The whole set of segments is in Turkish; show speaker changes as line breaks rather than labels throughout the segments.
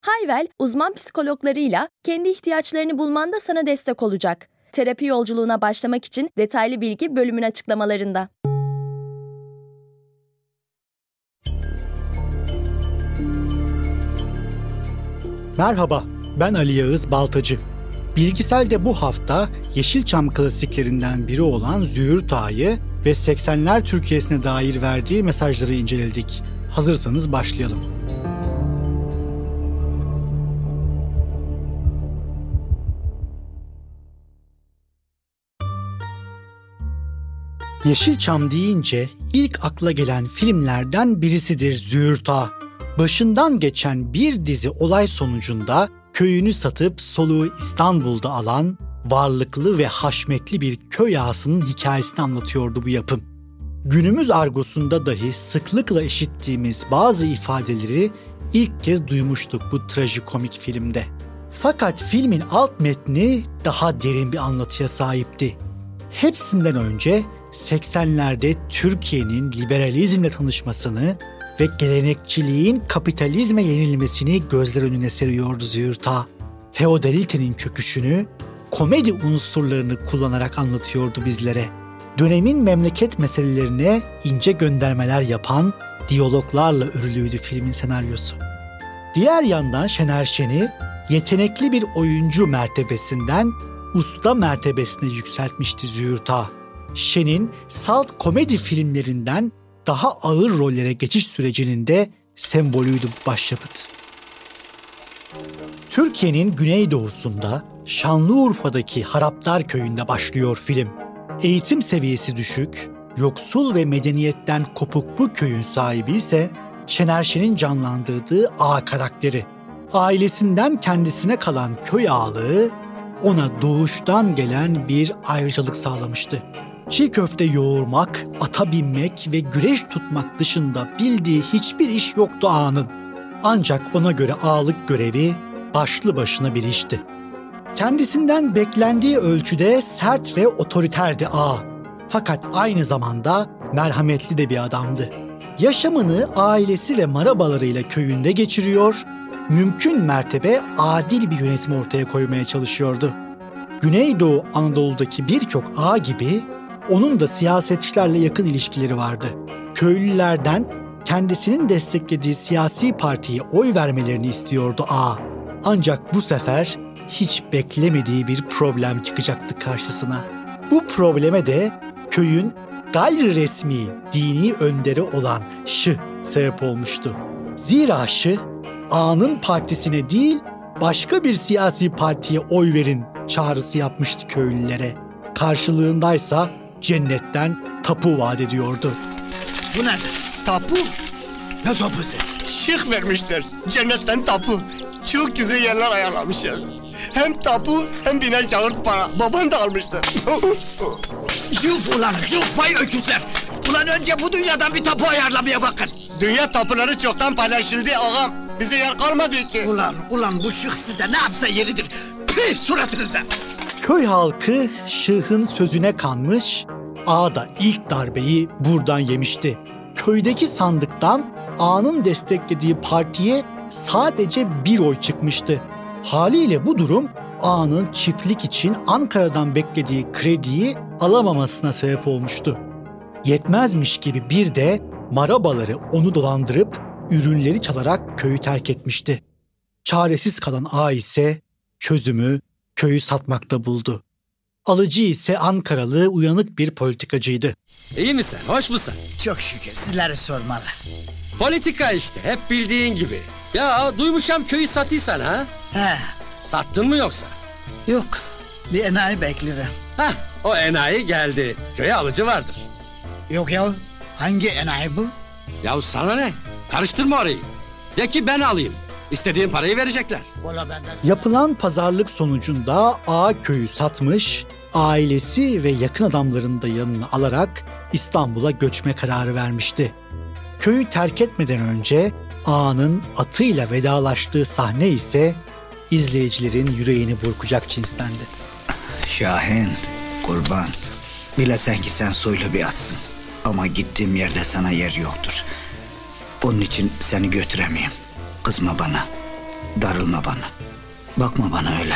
Hayvel, uzman psikologlarıyla kendi ihtiyaçlarını bulmanda sana destek olacak. Terapi yolculuğuna başlamak için detaylı bilgi bölümün açıklamalarında.
Merhaba, ben Ali Yağız Baltacı. Bilgisel'de bu hafta Yeşilçam klasiklerinden biri olan Züğürt Ağa'yı ve 80'ler Türkiye'sine dair verdiği mesajları inceledik. Hazırsanız başlayalım. Yeşilçam deyince ilk akla gelen filmlerden birisidir Züğürt. Başından geçen bir dizi olay sonucunda köyünü satıp soluğu İstanbul'da alan varlıklı ve haşmetli bir köy ağasının hikayesini anlatıyordu bu yapım. Günümüz argosunda dahi sıklıkla işittiğimiz bazı ifadeleri ilk kez duymuştuk bu trajikomik filmde. Fakat filmin alt metni daha derin bir anlatıya sahipti. Hepsinden önce 80'lerde Türkiye'nin liberalizmle tanışmasını ve gelenekçiliğin kapitalizme yenilmesini gözler önüne seriyordu Züğürt'a. Feodalitenin çöküşünü komedi unsurlarını kullanarak anlatıyordu bizlere. Dönemin memleket meselelerine ince göndermeler yapan diyaloglarla örülüydü filmin senaryosu. Diğer yandan Şener Şen'i yetenekli bir oyuncu mertebesinden usta mertebesine yükseltmişti Züğürt'a. Şen'in salt komedi filmlerinden daha ağır rollere geçiş sürecinin de sembolüydü başyapıt. Türkiye'nin güneydoğusunda Şanlıurfa'daki Haraplar Köyü'nde başlıyor film. Eğitim seviyesi düşük, yoksul ve medeniyetten kopuk bu köyün sahibi ise Şener Şen'in canlandırdığı A karakteri. Ailesinden kendisine kalan köy ağalığı ona doğuştan gelen bir ayrıcalık sağlamıştı. Çiğ köfte yoğurmak, ata binmek ve güreş tutmak dışında bildiği hiçbir iş yoktu ağanın. Ancak ona göre ağalık görevi başlı başına bir işti. Kendisinden beklendiği ölçüde sert ve otoriterdi ağa. Fakat aynı zamanda merhametli de bir adamdı. Yaşamını ailesi ve marabalarıyla köyünde geçiriyor, mümkün mertebe adil bir yönetim ortaya koymaya çalışıyordu. Güneydoğu Anadolu'daki birçok ağa gibi onun da siyasetçilerle yakın ilişkileri vardı. Köylülerden kendisinin desteklediği siyasi partiye oy vermelerini istiyordu A. Ancak bu sefer hiç beklemediği bir problem çıkacaktı karşısına. Bu probleme de köyün gayri resmi dini önderi olan Şı sebep olmuştu. Zira Şı, A'nın partisine değil başka bir siyasi partiye oy verin çağrısı yapmıştı köylülere. Karşılığındaysa cennetten tapu vaat ediyordu.
Bu nedir? Tapu? Ne tapusu?
Şık vermişler. Cennetten tapu. Çok güzel yerler ayarlamışlar. Hem tapu hem biner kağıt para. Baban da almıştı.
Yuf ulan yuf vay öküzler. Ulan önce bu dünyadan bir tapu ayarlamaya bakın.
Dünya tapuları çoktan paylaşıldı ağam. Bize yer kalmadı ki.
Ulan ulan bu şık size ne yapsa yeridir. Püh suratınıza.
Köy halkı Şıh'ın sözüne kanmış, Ağa da ilk darbeyi buradan yemişti. Köydeki sandıktan A'nın desteklediği partiye sadece bir oy çıkmıştı. Haliyle bu durum A'nın çiftlik için Ankara'dan beklediği krediyi alamamasına sebep olmuştu. Yetmezmiş gibi bir de marabaları onu dolandırıp ürünleri çalarak köyü terk etmişti. Çaresiz kalan A ise çözümü köyü satmakta buldu. Alıcı ise Ankaralı uyanık bir politikacıydı.
İyi misin? Hoş musun?
Çok şükür sizleri sormalı.
Politika işte hep bildiğin gibi. Ya duymuşam köyü satıysan ha?
He,
Sattın mı yoksa?
yok bir enayi bekliyorum.
Hah o enayi geldi. Köye alıcı vardır.
Yok ya hangi enayi bu?
Ya sana ne? Karıştırma orayı. De ki ben alayım. İstediğin parayı verecekler.
Yapılan pazarlık sonucunda A köyü satmış, ailesi ve yakın adamlarını da yanına alarak İstanbul'a göçme kararı vermişti. Köyü terk etmeden önce A'nın atıyla vedalaştığı sahne ise izleyicilerin yüreğini burkacak cinstendi.
Şahin, kurban. Bilesen ki sen soylu bir atsın. Ama gittiğim yerde sana yer yoktur. Onun için seni götüremeyeyim. Kızma bana. Darılma bana. Bakma bana öyle.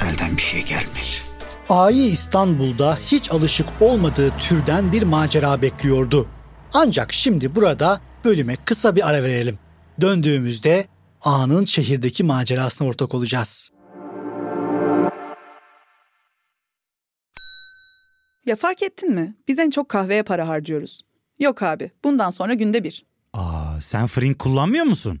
Elden bir şey gelmiyor.
A'yı İstanbul'da hiç alışık olmadığı türden bir macera bekliyordu. Ancak şimdi burada bölüme kısa bir ara verelim. Döndüğümüzde A'nın şehirdeki macerasına ortak olacağız.
Ya fark ettin mi? Biz en çok kahveye para harcıyoruz. Yok abi, bundan sonra günde bir.
Aa, sen Frink kullanmıyor musun?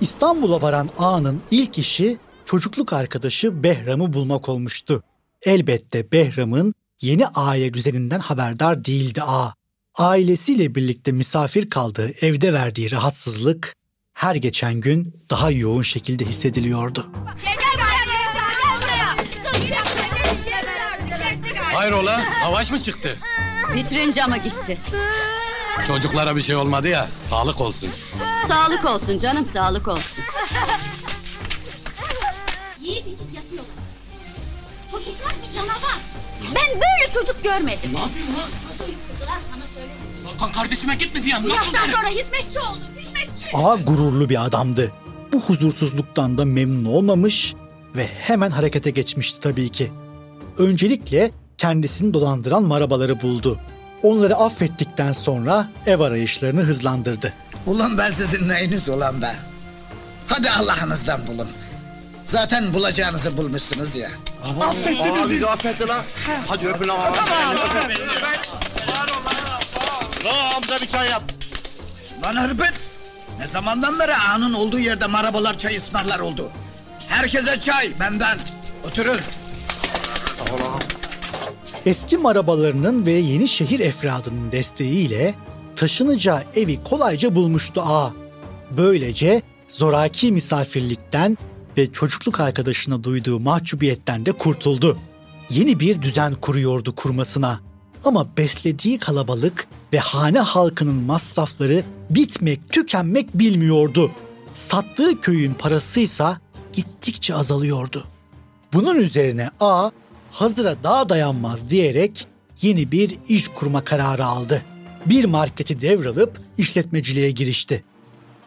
İstanbul'a varan A'nın ilk işi çocukluk arkadaşı Behram'ı bulmak olmuştu. Elbette Behram'ın yeni aile düzeninden haberdar değildi A. Ailesiyle birlikte misafir kaldığı evde verdiği rahatsızlık her geçen gün daha yoğun şekilde hissediliyordu.
Hayrola savaş mı çıktı?
Vitrin camı gitti.
Çocuklara bir şey olmadı ya sağlık olsun.
Sağlık olsun canım sağlık olsun.
Yiyip içip yatıyorlar. Çocuklar bir canavar. Ben böyle çocuk görmedim.
Ne yapıyorsun lan?
Nasıl uyutturdular sana söyledim.
Ka- Kardeşime gitmedi ya.
Bu yaştan sonra hizmetçi oldum. Hizmetçi.
A gururlu bir adamdı. Bu huzursuzluktan da memnun olmamış ve hemen harekete geçmişti tabii ki. Öncelikle kendisini dolandıran marabaları buldu. Onları affettikten sonra ev arayışlarını hızlandırdı.
Ulan ben sizin neyiniz ulan be? Hadi Allah'ınızdan bulun. Zaten bulacağınızı bulmuşsunuz ya.
Affetti bizi. bizi affetti lan. Hadi öpün lan. Lan Hamza bir çay yap.
Lan hırpet! Ne zamandan beri ağanın olduğu yerde marabalar çay ısmarlar oldu. Herkese çay benden. Oturun.
Eski marabalarının ve yeni şehir efradının desteğiyle taşınacağı evi kolayca bulmuştu A. Böylece zoraki misafirlikten ve çocukluk arkadaşına duyduğu mahcubiyetten de kurtuldu. Yeni bir düzen kuruyordu kurmasına. Ama beslediği kalabalık ve hane halkının masrafları bitmek tükenmek bilmiyordu. Sattığı köyün parasıysa gittikçe azalıyordu. Bunun üzerine A hazıra daha dayanmaz diyerek yeni bir iş kurma kararı aldı. Bir marketi devralıp işletmeciliğe girişti.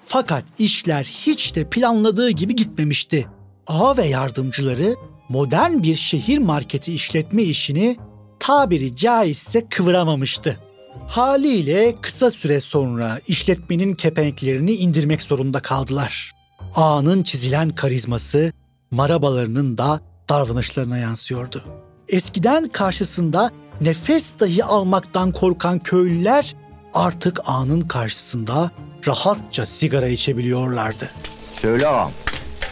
Fakat işler hiç de planladığı gibi gitmemişti. A ve yardımcıları modern bir şehir marketi işletme işini tabiri caizse kıvıramamıştı. Haliyle kısa süre sonra işletmenin kepenklerini indirmek zorunda kaldılar. A'nın çizilen karizması marabalarının da davranışlarına yansıyordu. Eskiden karşısında nefes dahi almaktan korkan köylüler artık A'nın karşısında rahatça sigara içebiliyorlardı.
Söyle ağam.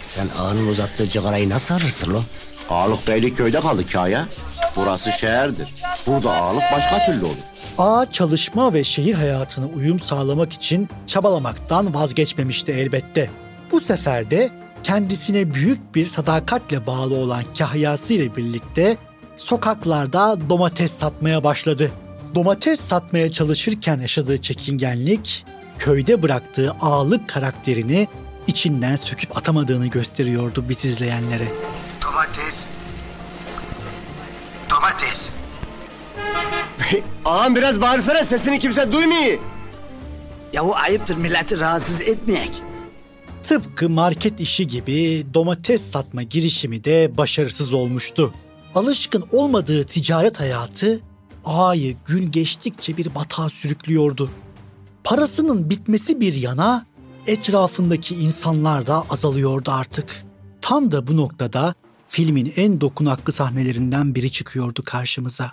Sen ağanın uzattığı cigarayı nasıl alırsın lo? Ağalık beylik köyde kaldı kaya. Burası şehirdir. Burada ağalık başka türlü olur.
A çalışma ve şehir hayatına uyum sağlamak için çabalamaktan vazgeçmemişti elbette. Bu sefer de kendisine büyük bir sadakatle bağlı olan kahyası ile birlikte sokaklarda domates satmaya başladı. Domates satmaya çalışırken yaşadığı çekingenlik, köyde bıraktığı ağalık karakterini içinden söküp atamadığını gösteriyordu biz izleyenlere.
Domates.
domates.
Ağam biraz bağırsana sesini kimse duymuyor.
Yahu ayıptır milleti rahatsız etmeyek.
Tıpkı market işi gibi domates satma girişimi de başarısız olmuştu. Alışkın olmadığı ticaret hayatı ağayı gün geçtikçe bir batağa sürüklüyordu. Parasının bitmesi bir yana etrafındaki insanlar da azalıyordu artık. Tam da bu noktada filmin en dokunaklı sahnelerinden biri çıkıyordu karşımıza.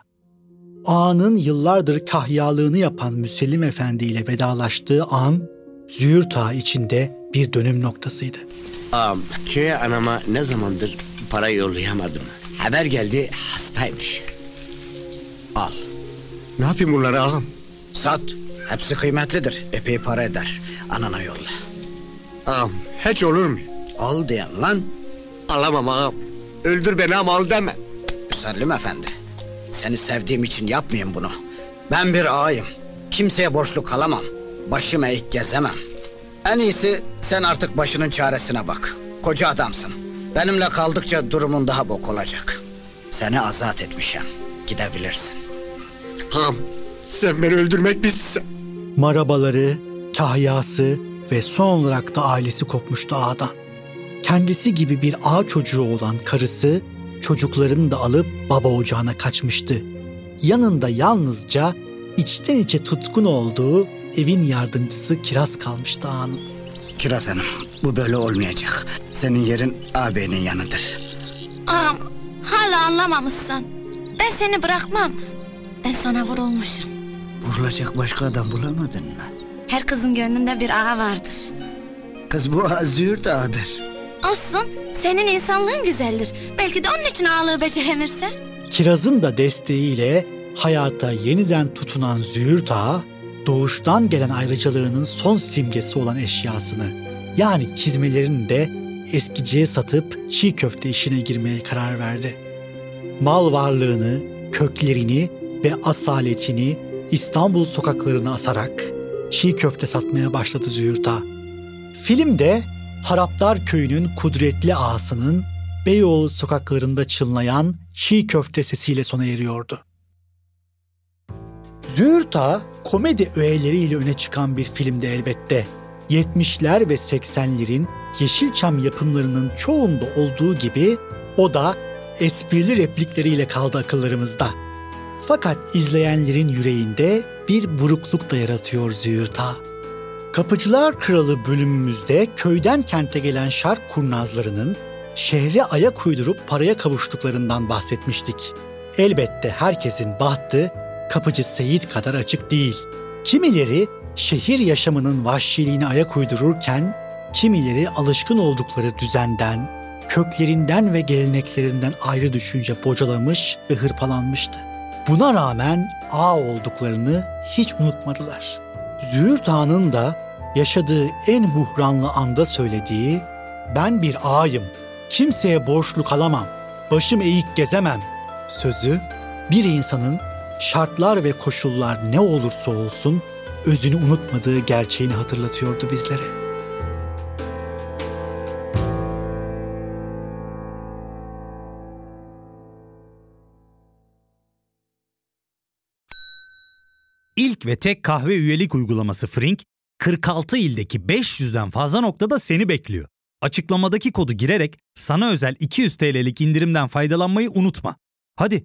Ağanın yıllardır kahyalığını yapan Müsellim Efendi ile vedalaştığı an Züğürt Ağa içinde bir dönüm noktasıydı.
Ağam köye anama ne zamandır para yollayamadım. Haber geldi hastaymış.
Al.
Ne yapayım bunları ağam?
Sat. Hepsi kıymetlidir. Epey para eder. Anana yolla.
Ağam hiç olur mu?
Al diyen lan.
Alamam ağam. Öldür beni ama al deme.
Müsellim Efendi. Seni sevdiğim için yapmayayım bunu. Ben bir ağayım. Kimseye borçlu kalamam. Başım eğik gezemem. En iyisi sen artık başının çaresine bak. Koca adamsın. Benimle kaldıkça durumun daha bok olacak. Seni azat etmişim. Gidebilirsin.
Ağam sen beni öldürmek mi istesen?
Marabaları, kahyası ve son olarak da ailesi kopmuştu ağadan. Kendisi gibi bir ağa çocuğu olan karısı çocuklarını da alıp baba ocağına kaçmıştı. Yanında yalnızca içten içe tutkun olduğu evin yardımcısı Kiraz kalmıştı ağanın.
Kiraz Hanım bu böyle olmayacak. Senin yerin ağabeyinin yanıdır.
Ağam hala anlamamışsın. Ben seni bırakmam. Ben sana vurulmuşum.
Vurulacak başka adam bulamadın mı?
Her kızın gönlünde bir ağa vardır.
Kız bu ağa züğürt ağadır.
Olsun senin insanlığın güzeldir. Belki de onun için ağalığı beceremirsin.
Kiraz'ın da desteğiyle hayata yeniden tutunan Züğürt Ağa, doğuştan gelen ayrıcalığının son simgesi olan eşyasını, yani çizmelerini de eskiciye satıp çiğ köfte işine girmeye karar verdi. Mal varlığını, köklerini ve asaletini İstanbul sokaklarına asarak çiğ köfte satmaya başladı Züğürt Ağa. Filmde Haraptar Köyü'nün kudretli ağasının Beyoğlu sokaklarında çınlayan çiğ köfte sesiyle sona eriyordu. Züğürt Ağa, komedi öğeleriyle öne çıkan bir filmdi elbette. 70'ler ve 80'lerin Yeşilçam yapımlarının çoğunda olduğu gibi o da esprili replikleriyle kaldı akıllarımızda. Fakat izleyenlerin yüreğinde bir burukluk da yaratıyor Züğürt Ağa. Kapıcılar Kralı bölümümüzde köyden kente gelen şark kurnazlarının şehre ayak uydurup paraya kavuştuklarından bahsetmiştik. Elbette herkesin bahtı kapıcı Seyit kadar açık değil. Kimileri şehir yaşamının vahşiliğine ayak uydururken, kimileri alışkın oldukları düzenden, köklerinden ve geleneklerinden ayrı düşünce bocalamış ve hırpalanmıştı. Buna rağmen ağ olduklarını hiç unutmadılar. Züğürt Ağa'nın da yaşadığı en buhranlı anda söylediği ben bir ağayım, kimseye borçlu kalamam, başım eğik gezemem sözü bir insanın şartlar ve koşullar ne olursa olsun özünü unutmadığı gerçeğini hatırlatıyordu bizlere.
İlk ve tek kahve üyelik uygulaması Frink, 46 ildeki 500'den fazla noktada seni bekliyor. Açıklamadaki kodu girerek sana özel 200 TL'lik indirimden faydalanmayı unutma. Hadi